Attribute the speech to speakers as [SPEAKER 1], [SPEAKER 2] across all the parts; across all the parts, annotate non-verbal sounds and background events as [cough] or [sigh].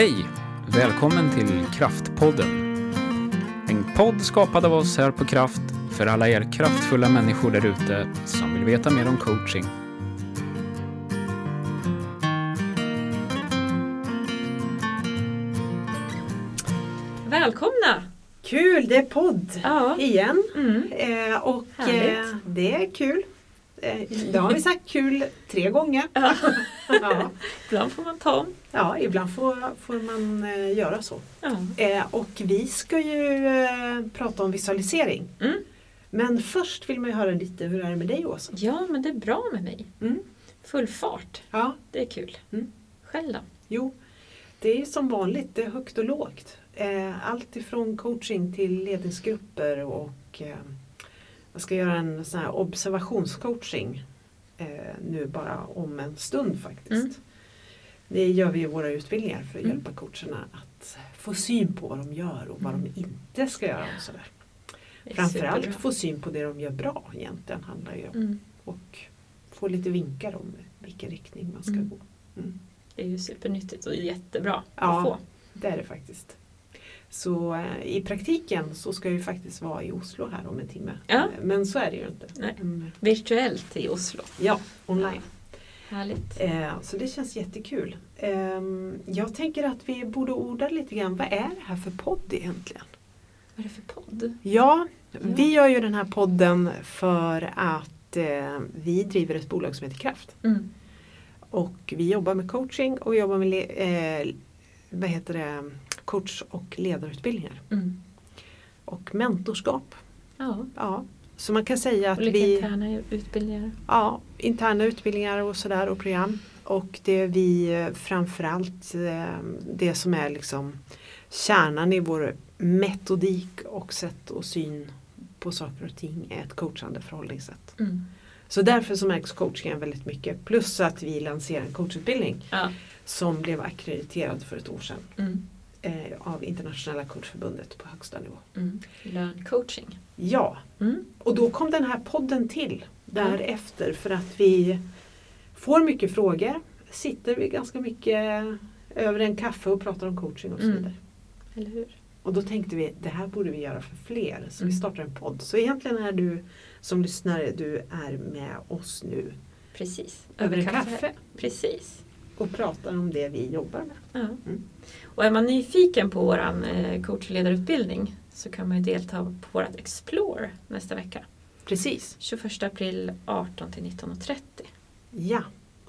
[SPEAKER 1] Hej! Välkommen till Kraftpodden. En podd skapad av oss här på Kraft för alla er kraftfulla människor där ute som vill veta mer om coaching.
[SPEAKER 2] Välkomna!
[SPEAKER 3] Kul, det är podd
[SPEAKER 2] Ja.
[SPEAKER 3] igen.
[SPEAKER 2] Mm.
[SPEAKER 3] Eh, och eh,
[SPEAKER 2] Härligt.
[SPEAKER 3] det är kul. Eh, det har vi sagt kul tre gånger.
[SPEAKER 2] Ja. [laughs]
[SPEAKER 3] ja.
[SPEAKER 2] Ibland får man ta
[SPEAKER 3] ja, ibland får, får man eh, göra så.
[SPEAKER 2] Ja.
[SPEAKER 3] Eh, och vi ska ju eh, prata om visualisering.
[SPEAKER 2] Mm.
[SPEAKER 3] Men först vill man ju höra lite, hur är det med dig Åsa?
[SPEAKER 2] ja, men det är bra med mig.
[SPEAKER 3] Mm.
[SPEAKER 2] Full fart,
[SPEAKER 3] Ja,
[SPEAKER 2] det är kul.
[SPEAKER 3] Mm.
[SPEAKER 2] Själv då?
[SPEAKER 3] jo. Det är som vanligt, det är högt och lågt. Eh, allt ifrån coaching till ledningsgrupper och eh, jag ska göra en sån här observationscoaching eh, nu bara om en stund faktiskt.
[SPEAKER 2] Mm.
[SPEAKER 3] Det gör vi i våra utbildningar för att
[SPEAKER 2] Mm.
[SPEAKER 3] hjälpa coacherna att få syn på vad de gör och vad
[SPEAKER 2] Mm.
[SPEAKER 3] de inte ska göra. Och sådär. Framförallt
[SPEAKER 2] superbra.
[SPEAKER 3] få syn på det de gör bra egentligen handlar ju om.
[SPEAKER 2] Mm.
[SPEAKER 3] Och få lite vinkar om vilken riktning man ska
[SPEAKER 2] Mm.
[SPEAKER 3] gå. Mm.
[SPEAKER 2] Det är ju supernyttigt och jättebra
[SPEAKER 3] Ja.
[SPEAKER 2] att få.
[SPEAKER 3] Det är det faktiskt. Så eh, i praktiken så ska jag ju faktiskt vara i Oslo här om en timme.
[SPEAKER 2] Ja.
[SPEAKER 3] Men så är det ju inte. Mm,
[SPEAKER 2] Virtuellt i Oslo.
[SPEAKER 3] Ja, online.
[SPEAKER 2] Härligt.
[SPEAKER 3] Eh, Så det känns jättekul. Ehm, Jag tänker att vi borde orda lite grann, vad är det här för podd egentligen?
[SPEAKER 2] Vad är det för podd?
[SPEAKER 3] Ja,
[SPEAKER 2] Ja.
[SPEAKER 3] vi gör ju den här podden för att eh, vi driver ett bolag som heter Kraft.
[SPEAKER 2] Mm.
[SPEAKER 3] Och vi jobbar med coaching och vi jobbar med eh, vad heter det? coach och ledarutbildningar.
[SPEAKER 2] Mm.
[SPEAKER 3] Och mentorskap.
[SPEAKER 2] Ja,
[SPEAKER 3] Ja. Så man kan säga att
[SPEAKER 2] olika
[SPEAKER 3] vi
[SPEAKER 2] interna utbildningar.
[SPEAKER 3] ja, interna utbildningar och sådär och program. Och det vi eh, framförallt eh, det som är liksom kärnan i vår metodik och sätt och syn på saker och ting är ett coachande förhållningssätt.
[SPEAKER 2] Mm.
[SPEAKER 3] Så därför så märks coachingen väldigt mycket. Plus att vi lanserar en coachutbildning
[SPEAKER 2] Ja.
[SPEAKER 3] som blev akkrediterad för ett år sedan
[SPEAKER 2] Mm.
[SPEAKER 3] eh, av Internationella coachförbundet på högsta nivå.
[SPEAKER 2] Mm. Löncoaching.
[SPEAKER 3] Ja,
[SPEAKER 2] Mm.
[SPEAKER 3] och då kom den här podden till därefter för att vi får mycket frågor. Sitter vi ganska mycket över en kaffe och pratar om coaching och så
[SPEAKER 2] Mm.
[SPEAKER 3] vidare.
[SPEAKER 2] Eller hur?
[SPEAKER 3] Och då tänkte vi det här borde vi göra för fler så vi
[SPEAKER 2] Mm.
[SPEAKER 3] startar en podd. Så egentligen är du som lyssnare, du är med oss nu
[SPEAKER 2] Precis.
[SPEAKER 3] över en kaffe
[SPEAKER 2] Precis.
[SPEAKER 3] och pratar om det vi jobbar med.
[SPEAKER 2] Ja.
[SPEAKER 3] Mm.
[SPEAKER 2] Och är man nyfiken på vår eh, coachledarutbildning så kan man ju delta på vårt Explore nästa vecka.
[SPEAKER 3] Precis,
[SPEAKER 2] 21 april 18 till 19.30.
[SPEAKER 3] ja.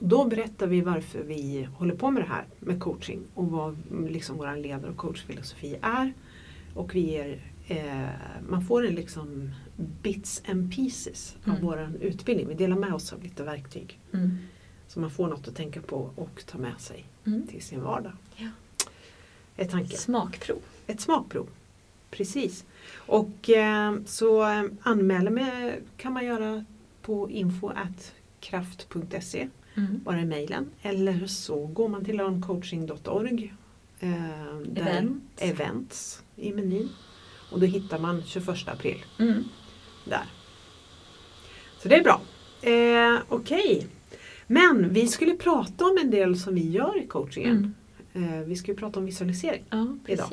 [SPEAKER 3] Då berättar vi varför vi håller på med det här med coaching och vad liksom vår ledar och coachfilosofi är. Och vi ger, eh, man får en liksom bits and pieces av
[SPEAKER 2] Mm.
[SPEAKER 3] vår utbildning. Vi delar med oss av lite verktyg.
[SPEAKER 2] Mm.
[SPEAKER 3] Så man får något att tänka på och ta med sig
[SPEAKER 2] Mm.
[SPEAKER 3] till sin vardag.
[SPEAKER 2] Ja.
[SPEAKER 3] Tanken.
[SPEAKER 2] Smakprov.
[SPEAKER 3] Ett smakprov. Precis. Och eh, så eh, anmäla mig kan man göra på info.kraft.se
[SPEAKER 2] Mm.
[SPEAKER 3] bara i mejlen. Eller så går man till learncoaching.org. Eh,
[SPEAKER 2] Event.
[SPEAKER 3] Events i menyn. Och då hittar man 21 april
[SPEAKER 2] Mm.
[SPEAKER 3] där. Så det är bra. Eh, Okej. Men vi skulle prata om en del som vi gör i coachingen.
[SPEAKER 2] Mm.
[SPEAKER 3] Eh, vi ju prata om visualisering.
[SPEAKER 2] Ja,
[SPEAKER 3] Idag.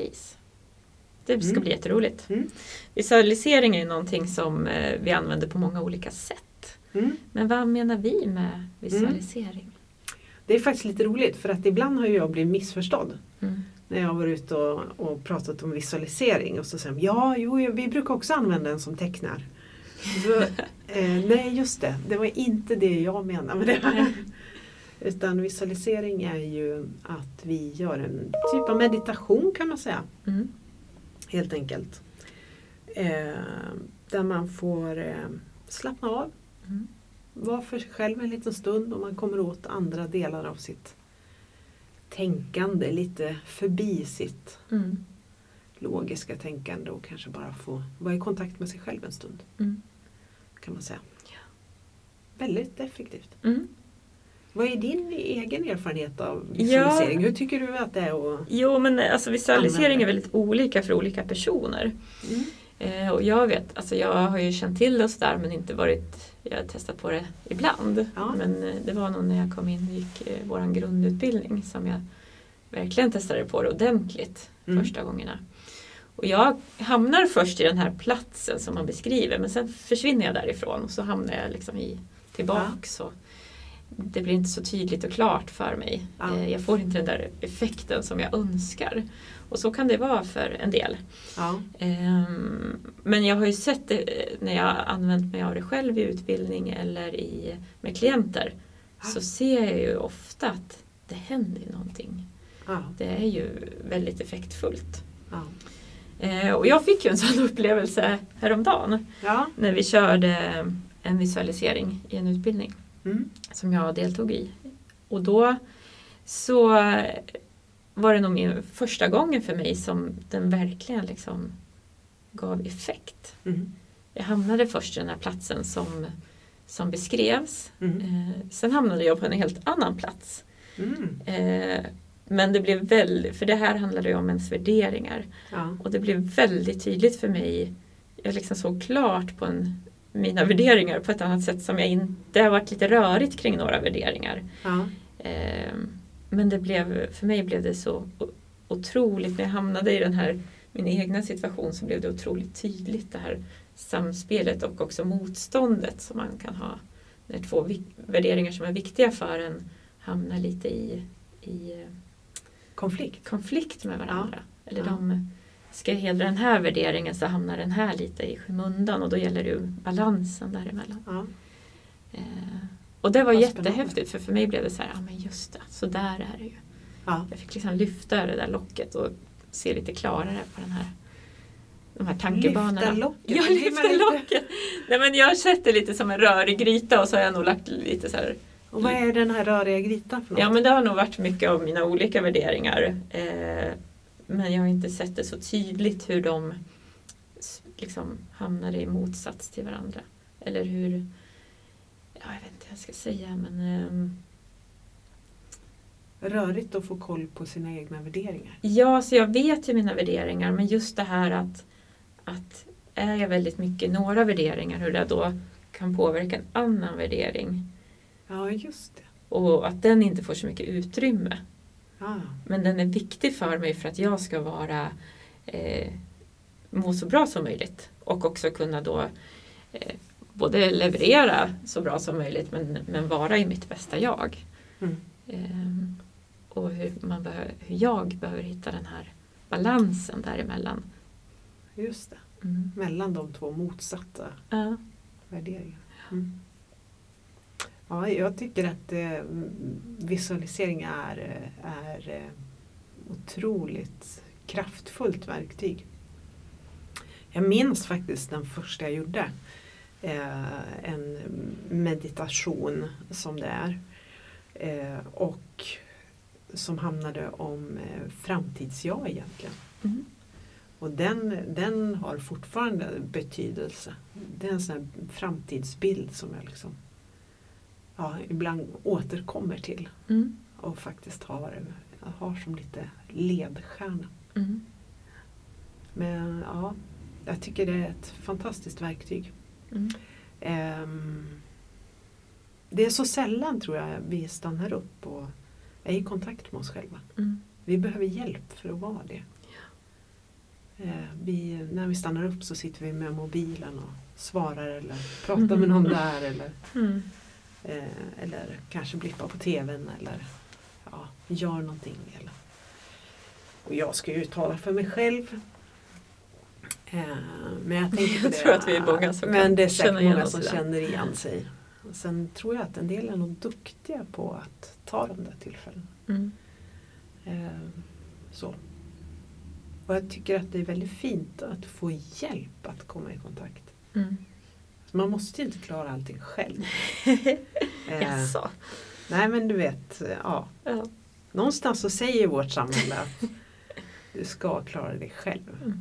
[SPEAKER 2] Det ska
[SPEAKER 3] Mm.
[SPEAKER 2] bli jätteroligt.
[SPEAKER 3] Mm.
[SPEAKER 2] Visualisering är ju någonting som eh, vi använder på många olika sätt.
[SPEAKER 3] Mm.
[SPEAKER 2] Men vad menar vi med visualisering?
[SPEAKER 3] Det är faktiskt lite roligt för att ibland har jag blivit missförstådd.
[SPEAKER 2] Mm.
[SPEAKER 3] När jag har varit ute och, och pratat om visualisering och så säger de ja, jo, vi brukar också använda den som tecknar. Så, [laughs] eh, nej, just det. Det var inte det jag menade med det. här. Utan visualisering är ju att vi gör en typ av meditation kan man säga.
[SPEAKER 2] Mm.
[SPEAKER 3] Helt enkelt. Eh, där man får eh, slappna av.
[SPEAKER 2] Mm.
[SPEAKER 3] Vara för sig själv en liten stund och man kommer åt andra delar av sitt tänkande. Lite förbi sitt
[SPEAKER 2] Mm.
[SPEAKER 3] logiska tänkande och kanske bara få vara i kontakt med sig själv en stund.
[SPEAKER 2] Mm.
[SPEAKER 3] Kan man säga.
[SPEAKER 2] Ja.
[SPEAKER 3] Väldigt effektivt. Vad är din egen erfarenhet av visualisering? Hur tycker du att det är att...
[SPEAKER 2] Jo men alltså visualisering är väldigt olika för olika personer.
[SPEAKER 3] Mm.
[SPEAKER 2] Eh, och jag vet, alltså jag har ju känt till det sådär men inte varit, jag har testat på det ibland.
[SPEAKER 3] Ja.
[SPEAKER 2] Men eh, det var nog när jag kom in och gick eh, våran grundutbildning som jag verkligen testade på det ordentligt
[SPEAKER 3] Mm.
[SPEAKER 2] första gångerna. Och jag hamnar först i den här platsen som man beskriver men sen försvinner jag därifrån och så hamnar jag liksom i, tillbaks. Och det blir inte så tydligt och klart för mig.
[SPEAKER 3] Ja.
[SPEAKER 2] Eh, Jag får inte den där effekten som jag önskar. Och så kan det vara för en del.
[SPEAKER 3] Ja.
[SPEAKER 2] Ehm, Men jag har ju sett det eh, när jag använt mig av det själv i utbildning eller i, med klienter. Så ser jag ju ofta att det händer någonting.
[SPEAKER 3] Ja.
[SPEAKER 2] Det är ju väldigt effektfullt.
[SPEAKER 3] Ja.
[SPEAKER 2] Eh, Och jag fick ju en sån [laughs] upplevelse häromdagen
[SPEAKER 3] Ja.
[SPEAKER 2] när vi körde en visualisering i en utbildning
[SPEAKER 3] Mm.
[SPEAKER 2] som jag deltog i. Och då så var det nog min första gången för mig som den verkligen liksom gav effekt.
[SPEAKER 3] Mm.
[SPEAKER 2] Jag hamnade först i den här platsen som, som beskrevs.
[SPEAKER 3] Mm.
[SPEAKER 2] Eh, sen hamnade jag på en helt annan plats.
[SPEAKER 3] Mm.
[SPEAKER 2] Eh, men det blev väldigt, för det här handlade ju om ens värderingar.
[SPEAKER 3] Ja.
[SPEAKER 2] Och det blev väldigt tydligt för mig. Jag liksom såg klart på en, mina värderingar på ett annat sätt som jag inte, det har varit lite rörigt kring några värderingar.
[SPEAKER 3] Ja.
[SPEAKER 2] Eh, men det blev, för mig blev det så otroligt, när jag hamnade i den här, min egna situation så blev det otroligt tydligt det här samspelet och också motståndet som man kan ha när två värderingar som är viktiga för en hamnar lite i, i eh,
[SPEAKER 3] Konflikt.
[SPEAKER 2] konflikt med varandra. Eller
[SPEAKER 3] Ja.
[SPEAKER 2] de ska jag hedra den här värderingen så hamnar den här lite i skymundan och då gäller det ju balansen däremellan.
[SPEAKER 3] Ja.
[SPEAKER 2] Eh, och det var
[SPEAKER 3] Vad
[SPEAKER 2] jättehäftigt för för mig blev det så här, ja men just det, så där är det ju.
[SPEAKER 3] Ja.
[SPEAKER 2] Jag fick liksom lyfta det där locket och se lite klarare på den här, de här tankebanorna.
[SPEAKER 3] Lyfta locket.
[SPEAKER 2] Lyfter
[SPEAKER 3] lite-
[SPEAKER 2] locket! Nej men jag har sett det lite som en rörig gryta och så har jag nog lagt lite så här
[SPEAKER 3] Och vad är den här röriga grytan för något?
[SPEAKER 2] Ja men det har nog varit mycket av mina olika värderingar. Eh, men jag har inte sett det så tydligt hur de liksom hamnar i motsats till varandra. Eller hur, ja, jag vet inte vad jag ska säga men ehm,
[SPEAKER 3] Rörigt att få koll på sina egna värderingar.
[SPEAKER 2] Ja, så jag vet ju mina värderingar men just det här att, att är jag väldigt mycket några värderingar hur det då kan påverka en annan värdering
[SPEAKER 3] Ja, just det.
[SPEAKER 2] och att den inte får så mycket utrymme.
[SPEAKER 3] Ja.
[SPEAKER 2] Men den är viktig för mig för att jag ska vara eh, må så bra som möjligt och också kunna då eh, både leverera så bra som möjligt men, men vara i mitt bästa jag.
[SPEAKER 3] Mm.
[SPEAKER 2] Ehm, och hur, man behöver, hur jag behöver hitta den här balansen däremellan.
[SPEAKER 3] Just det.
[SPEAKER 2] Mm.
[SPEAKER 3] Mellan de två motsatta
[SPEAKER 2] Ja.
[SPEAKER 3] värderingarna. Mm. Ja, jag tycker att eh, visualisering är, eh, är eh, otroligt kraftfullt verktyg. Jag minns faktiskt den första jag gjorde. Eh, en meditation som det är. Eh, och som handlade om eh, framtids-jag egentligen.
[SPEAKER 2] Mm.
[SPEAKER 3] Och den, den har fortfarande betydelse. Det är en sån framtidsbild som jag liksom, ja, ibland återkommer till
[SPEAKER 2] Mm.
[SPEAKER 3] och faktiskt har, har som lite ledstjärna.
[SPEAKER 2] Mm.
[SPEAKER 3] Men ja, jag tycker det är ett fantastiskt verktyg.
[SPEAKER 2] Mm.
[SPEAKER 3] Ehm, det är så sällan tror jag vi stannar upp och är i kontakt med oss själva.
[SPEAKER 2] Mm.
[SPEAKER 3] Vi behöver hjälp för att vara det. Eh, Vi, när vi stannar upp så sitter vi med mobilen och svarar eller pratar [laughs] med någon där eller,
[SPEAKER 2] Mm.
[SPEAKER 3] Eh, eller kanske blippar på tvn eller ja, gör någonting. Eller. Och jag ska ju tala för mig själv. Eh, Men jag tänker
[SPEAKER 2] Jag
[SPEAKER 3] det.
[SPEAKER 2] tror att vi är många som
[SPEAKER 3] Men det är säkert många som känner igen sig. Och sen tror jag att en del är nog duktiga på att ta de där tillfällena.
[SPEAKER 2] Mm.
[SPEAKER 3] Eh, Så. Och jag tycker att det är väldigt fint att få hjälp att komma i kontakt.
[SPEAKER 2] Mm.
[SPEAKER 3] Man måste ju inte klara allting själv. [laughs] Eh,
[SPEAKER 2] Jaså?
[SPEAKER 3] nej men du vet, ja.
[SPEAKER 2] Ja.
[SPEAKER 3] Någonstans så säger vårt samhälle att du ska klara dig själv.
[SPEAKER 2] Mm.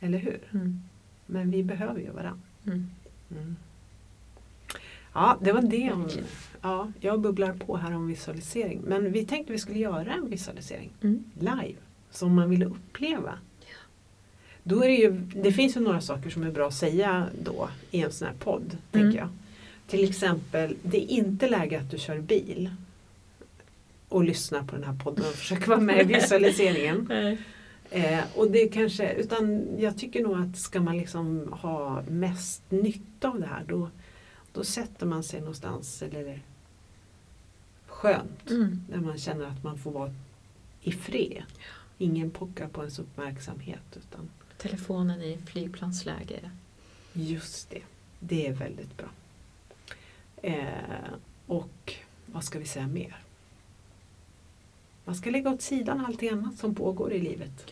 [SPEAKER 3] Eller hur?
[SPEAKER 2] Mm.
[SPEAKER 3] Men vi behöver ju varandra.
[SPEAKER 2] Mm.
[SPEAKER 3] Mm. Ja, det var det om, ja, jag bubblar på här om visualisering. Men vi tänkte vi skulle göra en visualisering
[SPEAKER 2] Mm.
[SPEAKER 3] live som man ville uppleva. Då är det, ju, det finns ju några saker som är bra att säga då i en sån här podd.
[SPEAKER 2] Mm.
[SPEAKER 3] tänker jag. Till exempel, det är inte läge att du kör bil och lyssnar på den här podden och försöker vara med i [laughs] visualiseringen. Eh, och det kanske, utan jag tycker nog att ska man liksom ha mest nytta av det här då, då sätter man sig någonstans eller skönt
[SPEAKER 2] Mm.
[SPEAKER 3] där man känner att man får vara i fred. Ingen pockar på ens uppmärksamhet utan
[SPEAKER 2] Telefonen i flygplansläge.
[SPEAKER 3] just det, det är väldigt bra. Eh, och vad ska vi säga mer? Man ska lägga åt sidan allting annat som pågår i livet.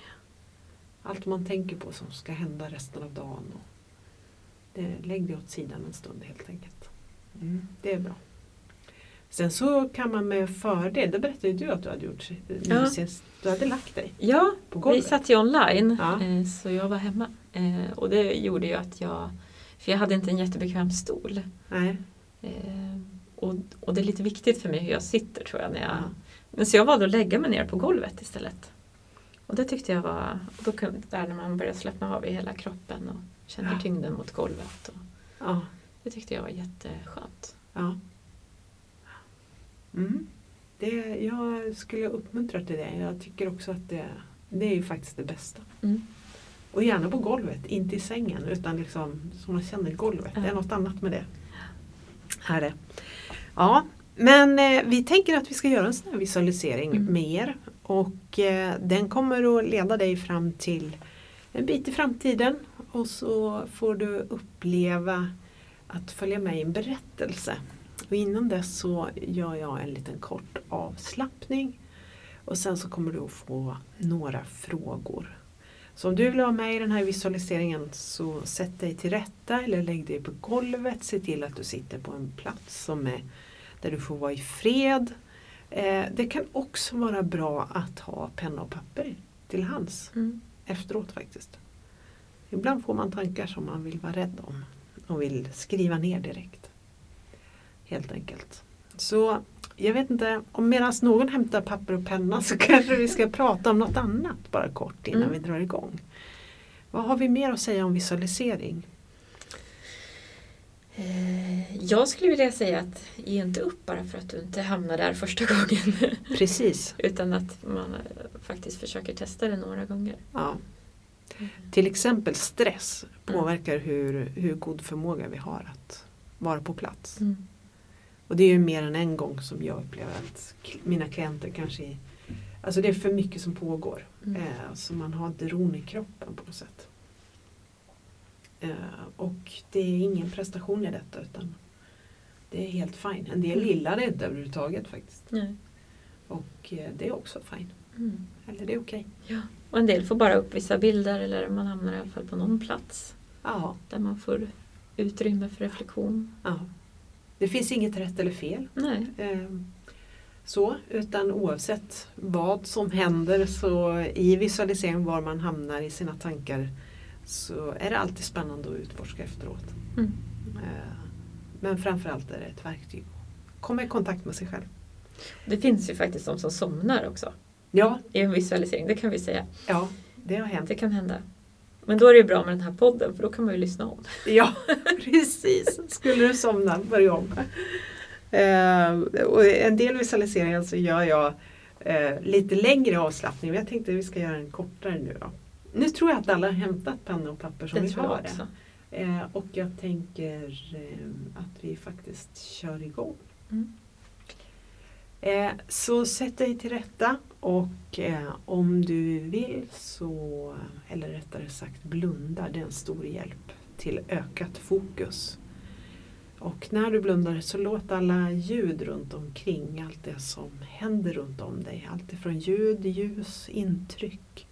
[SPEAKER 3] Allt man tänker på som ska hända resten av dagen. Och det, lägg det åt sidan en stund helt enkelt. Mm, det är bra. Sen så kan man med fördel, det berättade ju du att du hade gjort nu
[SPEAKER 2] Ja.
[SPEAKER 3] senast. Du hade lagt dig
[SPEAKER 2] Ja,
[SPEAKER 3] på
[SPEAKER 2] vi
[SPEAKER 3] golvet.
[SPEAKER 2] satt ju online
[SPEAKER 3] Ja.
[SPEAKER 2] eh, så jag var hemma. Eh, Och det gjorde ju att jag, för jag hade inte en jättebekväm stol.
[SPEAKER 3] Nej.
[SPEAKER 2] Eh, Och, och det är lite viktigt för mig hur jag sitter tror jag. När jag
[SPEAKER 3] Ja.
[SPEAKER 2] Men så jag valde att lägga mig ner på golvet istället. Och det tyckte jag var, och då kunde, där när man börjar slappna av i hela kroppen och känner
[SPEAKER 3] Ja.
[SPEAKER 2] tyngden mot golvet. Och
[SPEAKER 3] Ja.
[SPEAKER 2] det tyckte jag var jätteskönt.
[SPEAKER 3] Ja. Mm. Det, jag skulle uppmuntra till det. Jag tycker också att det, det är ju faktiskt det bästa.
[SPEAKER 2] Mm.
[SPEAKER 3] Och gärna på golvet, inte i sängen utan liksom så man känner golvet. Det är
[SPEAKER 2] Ja.
[SPEAKER 3] något annat med det. Här är. Ja, men eh, vi tänker att vi ska göra en sån här visualisering
[SPEAKER 2] Mm.
[SPEAKER 3] med er. Och eh, den kommer att leda dig fram till en bit i framtiden. Och så får du uppleva att följa med i en berättelse. Och innan dess så gör jag en liten kort avslappning. Och sen så kommer du att få några frågor. Så om du vill vara med i den här visualiseringen så sätt dig till rätta eller lägg dig på golvet. Se till att du sitter på en plats som är, där du får vara i fred. Eh, det kan också vara bra att ha penna och papper till hands
[SPEAKER 2] Mm.
[SPEAKER 3] efteråt faktiskt. Ibland får man tankar som man vill vara rädd om och vill skriva ner direkt. Helt enkelt. Så jag vet inte, om medan någon hämtar papper och penna så [laughs] kanske vi ska prata om något annat bara kort innan
[SPEAKER 2] Mm.
[SPEAKER 3] vi drar igång. Vad har vi mer att säga om visualisering?
[SPEAKER 2] Eh, Jag skulle vilja säga att ge inte upp bara för att du inte hamnar där första [laughs] gången.
[SPEAKER 3] Precis.
[SPEAKER 2] Utan att man eh, faktiskt försöker testa det några gånger.
[SPEAKER 3] Ja. Till exempel stress påverkar hur, hur god förmåga vi har att vara på plats.
[SPEAKER 2] Mm.
[SPEAKER 3] Och det är ju mer än en gång som jag upplever att mina klienter kanske är, Alltså det är för mycket som pågår.
[SPEAKER 2] Mm.
[SPEAKER 3] Eh, så man har inte ron i kroppen på något sätt. Eh, och det är ingen prestation i detta utan det är helt fine. En del
[SPEAKER 2] Mm.
[SPEAKER 3] gillar det inte överhuvudtaget faktiskt.
[SPEAKER 2] Nej.
[SPEAKER 3] Och eh, det är också fine.
[SPEAKER 2] Mm.
[SPEAKER 3] Eller det är okej.
[SPEAKER 2] Och en del får bara upp vissa bilder eller man hamnar i alla fall på någon plats
[SPEAKER 3] Ja,
[SPEAKER 2] där man får utrymme för reflektion.
[SPEAKER 3] ja. Det finns inget rätt eller fel.
[SPEAKER 2] Nej.
[SPEAKER 3] Eh, så, utan oavsett vad som händer så i visualiseringen var man hamnar i sina tankar så är det alltid spännande att utforska efteråt.
[SPEAKER 2] Mm.
[SPEAKER 3] Eh, men framförallt är det ett verktyg. Komma i kontakt med sig själv.
[SPEAKER 2] Det finns ju faktiskt de som somnar också
[SPEAKER 3] Ja,
[SPEAKER 2] i en visualisering, det kan vi säga.
[SPEAKER 3] ja det har hänt.
[SPEAKER 2] Det kan hända. Men då är det ju bra med den här podden för då kan man ju lyssna om.
[SPEAKER 3] Ja, precis. Skulle du somna, börja om. Eh, och en del visualiseringar så gör jag eh, lite längre avslappning. Men jag tänkte att vi ska göra en kortare nu då. Nu tror jag att alla har hämtat penna och papper som
[SPEAKER 2] det
[SPEAKER 3] vi har det. Eh, och jag tänker eh, att vi faktiskt kör igång.
[SPEAKER 2] Mm.
[SPEAKER 3] Eh, så sätt dig till rätta och eh, om du vill så, eller rättare sagt blunda, det är en stor hjälp till ökat fokus. Och när du blundar så låt alla ljud runt omkring, allt det som händer runt om dig, allt ifrån ljud, ljus, intryck,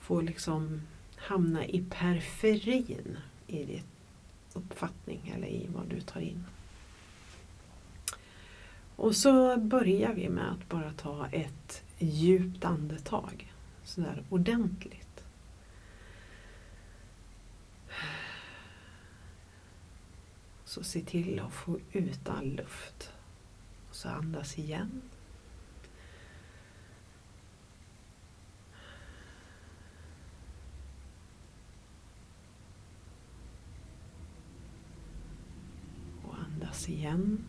[SPEAKER 3] få liksom hamna i periferin i din uppfattning eller i vad du tar in. Och så börjar vi med att bara ta ett djupt andetag. Sådär ordentligt. Så se till att få ut all luft. Och så andas igen. Och andas igen.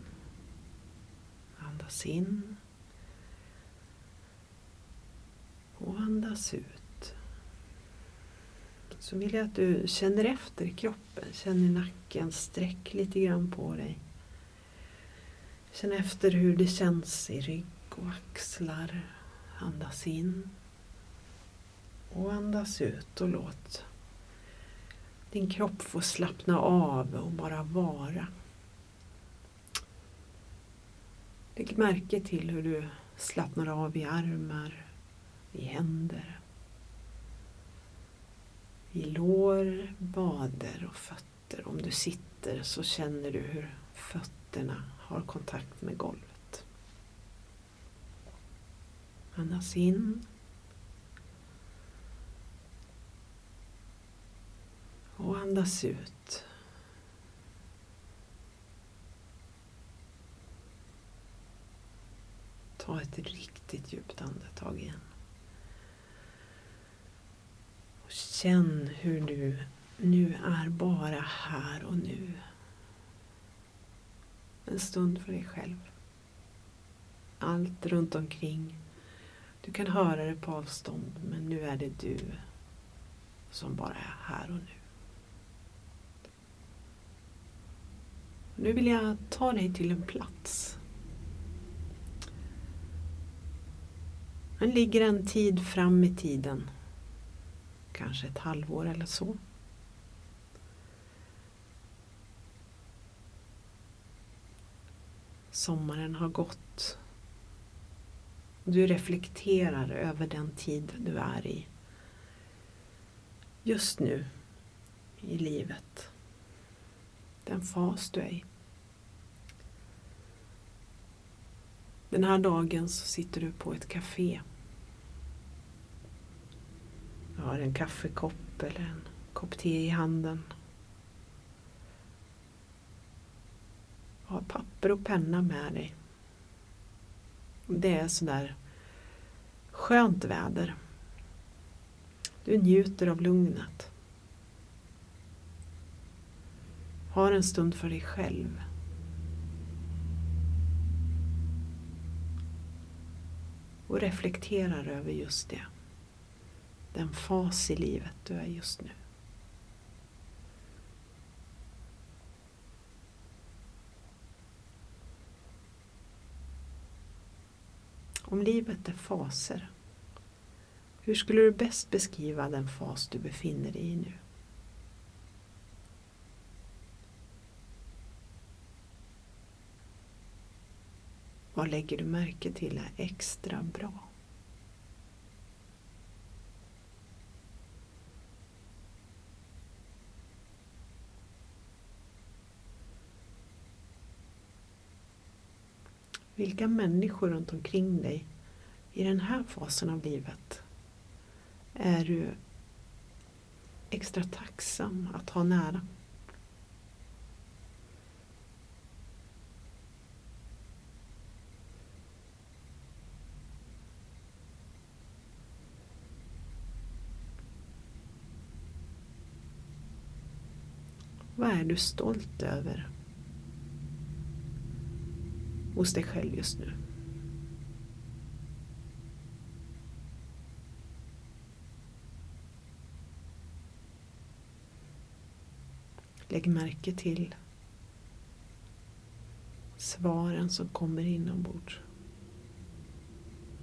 [SPEAKER 3] Andas in. Och andas ut. Så vill jag att du känner efter i kroppen. Känn i nacken, sträck lite grann på dig. Känn efter hur det känns i rygg och axlar. Andas in. Och andas ut och låt din kropp få slappna av och bara vara. Lägg märke till hur du slappnar av i armar, i händer, i lår, bader och fötter. Om du sitter så känner du hur fötterna har kontakt med golvet. Andas in. Och andas ut. Ta ett riktigt djupt andetag igen. Och känn hur du nu är bara här och nu. En stund för dig själv. Allt runt omkring. Du kan höra det på avstånd men nu är det du som bara är här och nu. Nu vill jag ta dig till en plats Den ligger en tid fram i tiden. Kanske ett halvår eller så. Sommaren har gått. Du reflekterar över den tid du är i. Just nu i livet. Den fas du är i. Den här dagen så sitter du på ett café har en kaffekopp eller en kopp te i handen. Du har papper och penna med dig. Det är sådär skönt väder. Du njuter av lugnet. Har en stund för dig själv. Och reflekterar över just det den fas i livet du är just nu. Om livet är faser, hur skulle du bäst beskriva den fas du befinner dig i nu? Vad lägger du märke till är extra bra? Vilka människor runt omkring dig i den här fasen av livet är du extra tacksam att ha nära? Vad är du stolt över hos dig själv just nu. Lägg märke till svaren som kommer inombords.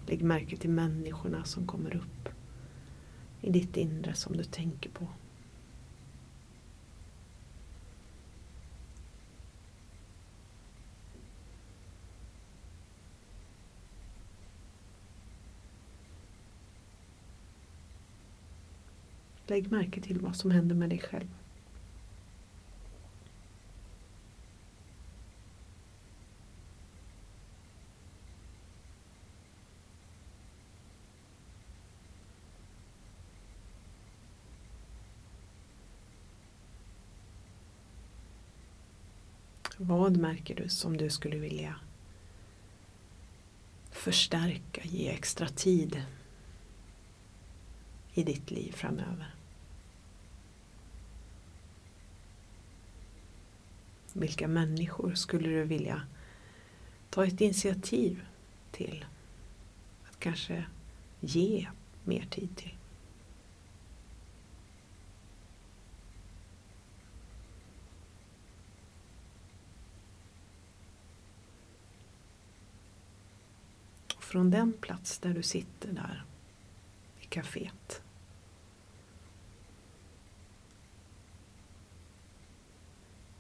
[SPEAKER 3] Lägg märke till människorna som kommer upp i ditt inre som du tänker på. Lägg märke till vad som händer med dig själv. Vad märker du som du skulle vilja förstärka, ge extra tid i ditt liv framöver? Vilka människor skulle du vilja ta ett initiativ till? Att kanske ge mer tid till. Från den plats där du sitter där i kaféet.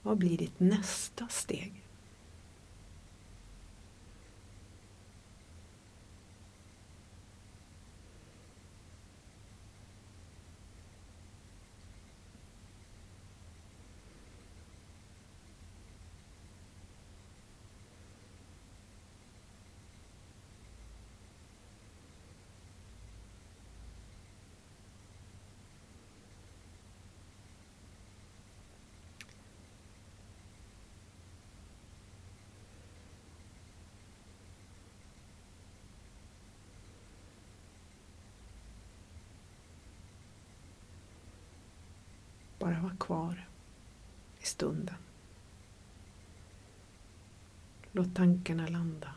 [SPEAKER 3] Vad blir ditt nästa steg? Bara vara kvar i stunden. Låt tankarna landa.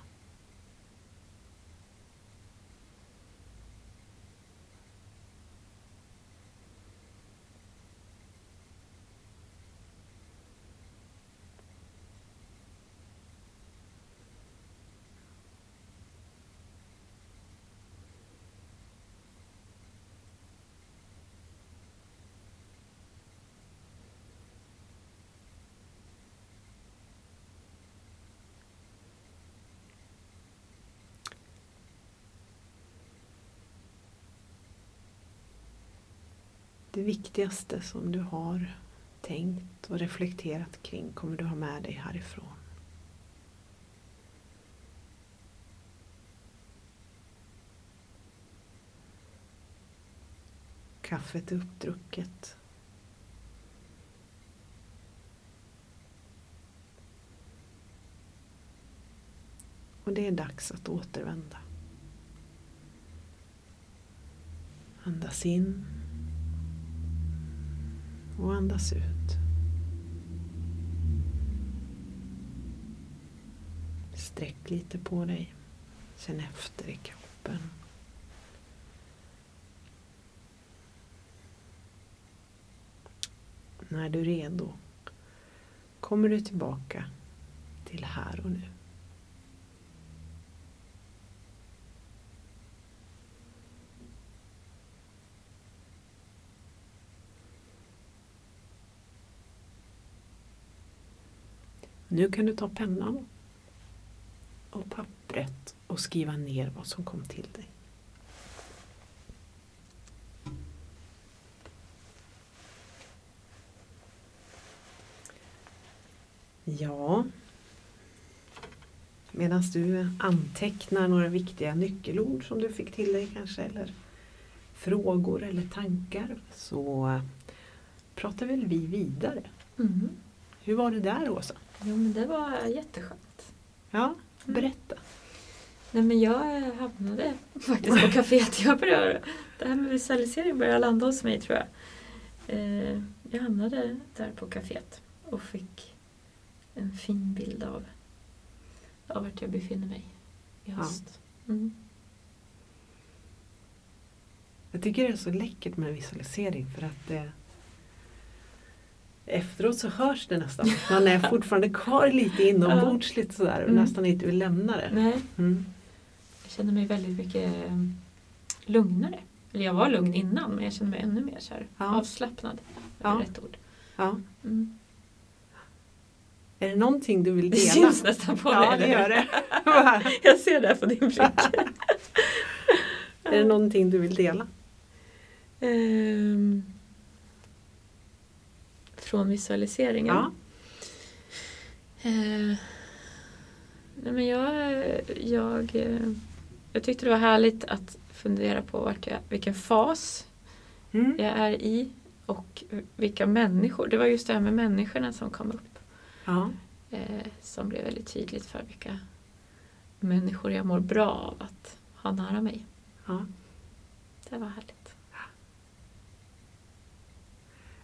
[SPEAKER 3] Det viktigaste som du har tänkt och reflekterat kring kommer du ha med dig härifrån. Kaffet är uppdrucket. Och det är dags att återvända. Andas in och andas ut. Sträck lite på dig. Känn efter i kroppen. När du är redo kommer du tillbaka till här och nu. Nu kan du ta pennan och pappret och skriva ner vad som kom till dig. Ja, medan du antecknar några viktiga nyckelord som du fick till dig kanske eller frågor eller tankar så pratar väl vi vidare.
[SPEAKER 2] Mm.
[SPEAKER 3] Hur var det där Åsa?
[SPEAKER 2] Jo men det var jätteskönt.
[SPEAKER 3] Ja, berätta.
[SPEAKER 2] Nej men jag hamnade faktiskt på kaféet. Jag började, det här med visualisering började landa hos mig tror jag. Eh, jag hamnade där på kaféet och fick en fin bild av, av vart jag befinner mig i höst. Mm.
[SPEAKER 3] Jag tycker det är så läckert med visualisering för att det Efteråt så hörs det nästan. Man är fortfarande kvar lite inombords lite sådär och
[SPEAKER 2] Mm.
[SPEAKER 3] nästan inte vill lämna det.
[SPEAKER 2] Nej,
[SPEAKER 3] Mm.
[SPEAKER 2] jag känner mig väldigt mycket eh, lugnare. Eller jag var lugn innan men jag känner mig ännu mer så
[SPEAKER 3] Ja.
[SPEAKER 2] avslappnad. är
[SPEAKER 3] Ja.
[SPEAKER 2] rätt ord.
[SPEAKER 3] Ja.
[SPEAKER 2] Mm.
[SPEAKER 3] Är det någonting du vill
[SPEAKER 2] Det
[SPEAKER 3] dela?
[SPEAKER 2] syns nästan på
[SPEAKER 3] ja,
[SPEAKER 2] dig.
[SPEAKER 3] det
[SPEAKER 2] eller
[SPEAKER 3] gör det. [laughs]
[SPEAKER 2] Jag ser det på din blick. [laughs]
[SPEAKER 3] är det någonting du vill dela?
[SPEAKER 2] Ehm, från visualiseringen.
[SPEAKER 3] Ja.
[SPEAKER 2] Eh, nej men jag, jag, eh, jag tyckte det var härligt att fundera på vart jag, vilken fas
[SPEAKER 3] Mm.
[SPEAKER 2] jag är i och vilka människor. Det var just det här med människorna som kom upp.
[SPEAKER 3] Ja.
[SPEAKER 2] Eh, som blev väldigt tydligt för vilka människor jag mår bra av att ha nära mig.
[SPEAKER 3] ja.
[SPEAKER 2] Det var härligt.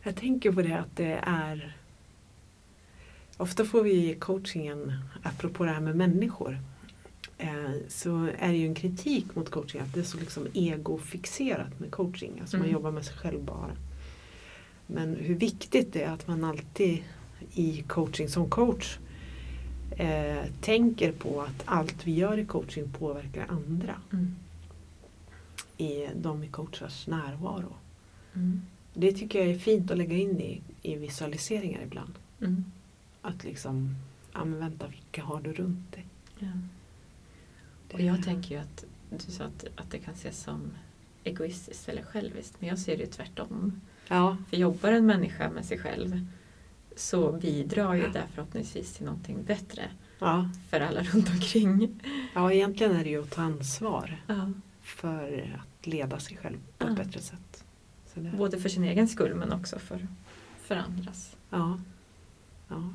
[SPEAKER 3] Jag tänker på det att det är Ofta får vi i coachingen, apropå det här med människor, eh, så är det ju en kritik mot coaching att det är så liksom egofixerat med coaching. Alltså man
[SPEAKER 2] Mm.
[SPEAKER 3] jobbar med sig själv bara. Men hur viktigt det är att man alltid i coaching som coach eh, tänker på att allt vi gör i coaching påverkar andra
[SPEAKER 2] Mm.
[SPEAKER 3] i de i coachars närvaro.
[SPEAKER 2] Mm.
[SPEAKER 3] Det tycker jag är fint att lägga in i, i visualiseringar ibland.
[SPEAKER 2] Mm.
[SPEAKER 3] Att liksom, ja men vänta vilka har du runt dig?
[SPEAKER 2] Ja. Och jag tänker ju att du sa att, att det kan ses som egoistiskt eller själviskt men jag ser det tvärtom.
[SPEAKER 3] Ja,
[SPEAKER 2] För jobbar en människa med sig själv så bidrar ju det förhoppningsvis till någonting bättre
[SPEAKER 3] ja.
[SPEAKER 2] för alla runt omkring.
[SPEAKER 3] ja, egentligen är det ju att ta ansvar
[SPEAKER 2] Ja.
[SPEAKER 3] för att leda sig själv på ett bättre sätt. Så det,
[SPEAKER 2] Både för sin egen skull men också för, för andras.
[SPEAKER 3] ja. Ja.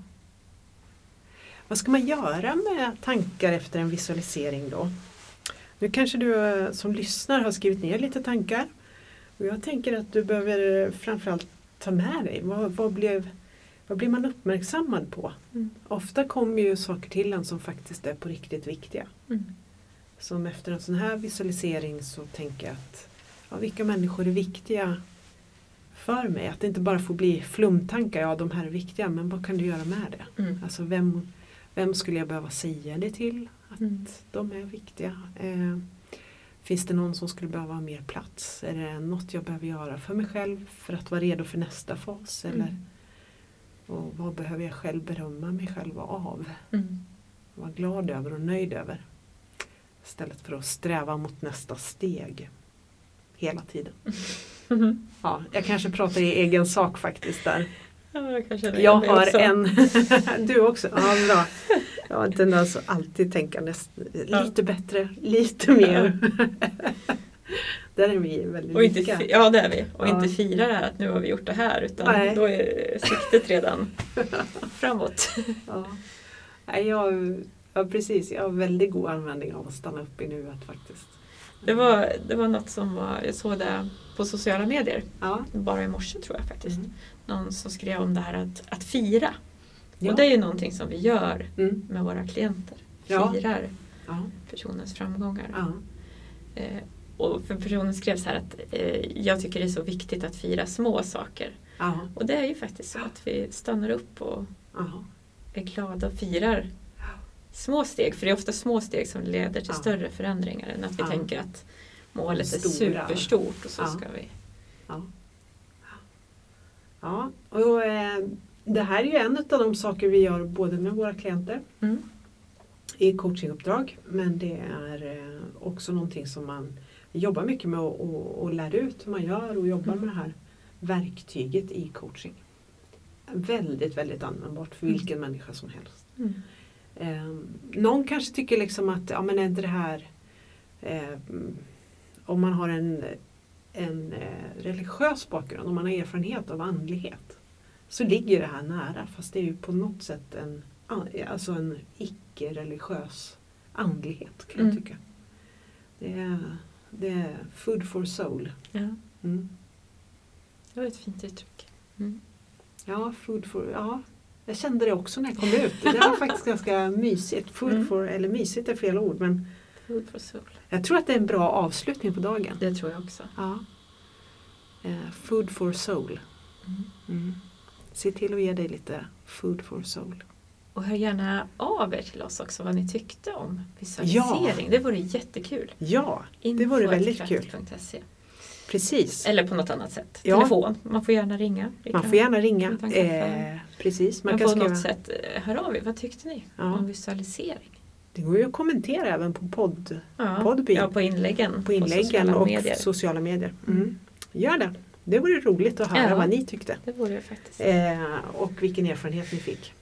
[SPEAKER 3] Vad ska man göra med tankar efter en visualisering då? Nu kanske du eh, som lyssnar har skrivit ner lite tankar. Och jag tänker att du behöver framförallt ta med dig. Vad, vad, blev, vad blir man uppmärksammad på?
[SPEAKER 2] Mm.
[SPEAKER 3] Ofta kommer ju saker till en som faktiskt är på riktigt viktiga.
[SPEAKER 2] Mm.
[SPEAKER 3] Som efter en sån här visualisering så tänker jag att ja, vilka människor är viktiga för mig? Att det inte bara får bli flumtankar, ja de här är viktiga, men vad kan du göra med det?
[SPEAKER 2] Mm.
[SPEAKER 3] Alltså vem, vem skulle jag behöva säga det till? Att
[SPEAKER 2] Mm.
[SPEAKER 3] de är viktiga. Eh, finns det någon som skulle behöva ha mer plats? Är det något jag behöver göra för mig själv för att vara redo för nästa fas? Eller,
[SPEAKER 2] Mm.
[SPEAKER 3] och vad behöver jag själv berömma mig själv av?
[SPEAKER 2] Mm.
[SPEAKER 3] Vara glad över och nöjd över. Istället för att sträva mot nästa steg. Hela tiden.
[SPEAKER 2] Mm.
[SPEAKER 3] Ja, jag kanske pratar i egen sak faktiskt där.
[SPEAKER 2] Ja, jag
[SPEAKER 3] har
[SPEAKER 2] också.
[SPEAKER 3] en... [laughs] Du också? Ja, bra. Jag har en tendens att alltid tänka näst, lite bättre, lite mer. [laughs] Där är vi väldigt
[SPEAKER 2] Och inte,
[SPEAKER 3] lika.
[SPEAKER 2] ja det är vi. Och
[SPEAKER 3] Ja.
[SPEAKER 2] inte fira det här att nu har vi gjort det här utan
[SPEAKER 3] Nej.
[SPEAKER 2] då är siktet redan [laughs] framåt.
[SPEAKER 3] Ja. Jag, ja, precis. Jag har väldigt god användning av att stanna upp i nuet faktiskt.
[SPEAKER 2] Det var, det var något som var, jag såg det på sociala medier,
[SPEAKER 3] Ja.
[SPEAKER 2] bara i morse tror jag faktiskt.
[SPEAKER 3] Mm.
[SPEAKER 2] Någon som skrev om det här att, att fira.
[SPEAKER 3] Ja.
[SPEAKER 2] Och det är ju någonting som vi gör
[SPEAKER 3] Mm.
[SPEAKER 2] med våra klienter. Firar
[SPEAKER 3] Ja.
[SPEAKER 2] personens framgångar. Eh, och för personen skrev så här att eh, jag tycker det är så viktigt att fira små saker. Och det är ju faktiskt så att vi stannar upp och är glada och firar små steg. För det är ofta små steg som leder till
[SPEAKER 3] Ja.
[SPEAKER 2] större förändringar än att vi
[SPEAKER 3] Ja.
[SPEAKER 2] tänker att målet är
[SPEAKER 3] Stora.
[SPEAKER 2] superstort och så
[SPEAKER 3] Ja.
[SPEAKER 2] ska vi.
[SPEAKER 3] Ja. ja. Och, eh, det här är ju en av de saker vi gör både med våra klienter
[SPEAKER 2] Mm.
[SPEAKER 3] i coachinguppdrag men det är eh, också någonting som man jobbar mycket med och, och, och lär ut hur man gör och jobbar
[SPEAKER 2] Mm.
[SPEAKER 3] med det här verktyget i coaching. Väldigt, väldigt användbart för
[SPEAKER 2] Mm.
[SPEAKER 3] vilken människa som helst. Eh, någon kanske tycker liksom att ja, men är inte det här eh, om man har en, en eh, religiös bakgrund, om man har erfarenhet av andlighet så ligger det här nära fast det är ju på något sätt en, alltså en icke-religiös andlighet kan jag
[SPEAKER 2] Mm.
[SPEAKER 3] tycka. Det är, det är food for soul.
[SPEAKER 2] Ja,
[SPEAKER 3] Mm.
[SPEAKER 2] det var ett fint uttryck. Mm.
[SPEAKER 3] Ja, food for, ja, jag kände det också när jag kom ut. Det var faktiskt ganska mysigt. Food
[SPEAKER 2] Mm.
[SPEAKER 3] for, eller mysigt är fel ord men
[SPEAKER 2] Food for soul.
[SPEAKER 3] jag tror att det är en bra avslutning på dagen.
[SPEAKER 2] Det tror jag också.
[SPEAKER 3] Ja. Eh, food for soul.
[SPEAKER 2] Mm.
[SPEAKER 3] Mm. Se till att ge dig lite food for soul.
[SPEAKER 2] Och hör gärna av er till oss också vad ni tyckte om visualisering. Det vore jättekul.
[SPEAKER 3] Ja, Det vore väldigt kul. Precis.
[SPEAKER 2] Eller på något annat sätt.
[SPEAKER 3] Ja.
[SPEAKER 2] Telefon. Man får gärna ringa.
[SPEAKER 3] Man får gärna ringa. Eh, precis, man
[SPEAKER 2] Men
[SPEAKER 3] kan
[SPEAKER 2] på
[SPEAKER 3] skriva.
[SPEAKER 2] något sätt, eh, hör av er. Vad tyckte ni
[SPEAKER 3] Ja.
[SPEAKER 2] om visualisering?
[SPEAKER 3] Det går ju att kommentera även på podd,
[SPEAKER 2] Ja,
[SPEAKER 3] Podbean.
[SPEAKER 2] ja på inläggen.
[SPEAKER 3] på inläggen
[SPEAKER 2] sociala
[SPEAKER 3] och
[SPEAKER 2] medier.
[SPEAKER 3] sociala medier. Mm.
[SPEAKER 2] Mm.
[SPEAKER 3] Gör det. Det vore roligt att höra
[SPEAKER 2] Ja.
[SPEAKER 3] vad ni tyckte.
[SPEAKER 2] Det vore det faktiskt.
[SPEAKER 3] Eh, och vilken erfarenhet ni fick.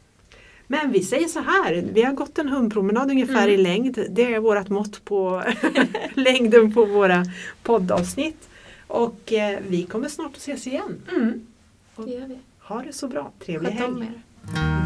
[SPEAKER 3] Men vi säger så här, vi har gått en hundpromenad ungefär
[SPEAKER 2] Mm.
[SPEAKER 3] i längd. Det är vårt mått på [laughs] längden på våra poddavsnitt. Och eh, vi kommer snart att ses igen.
[SPEAKER 2] Mm. Det gör vi.
[SPEAKER 3] ha det så bra, trevlig
[SPEAKER 2] Sköt om
[SPEAKER 3] helg.
[SPEAKER 2] er.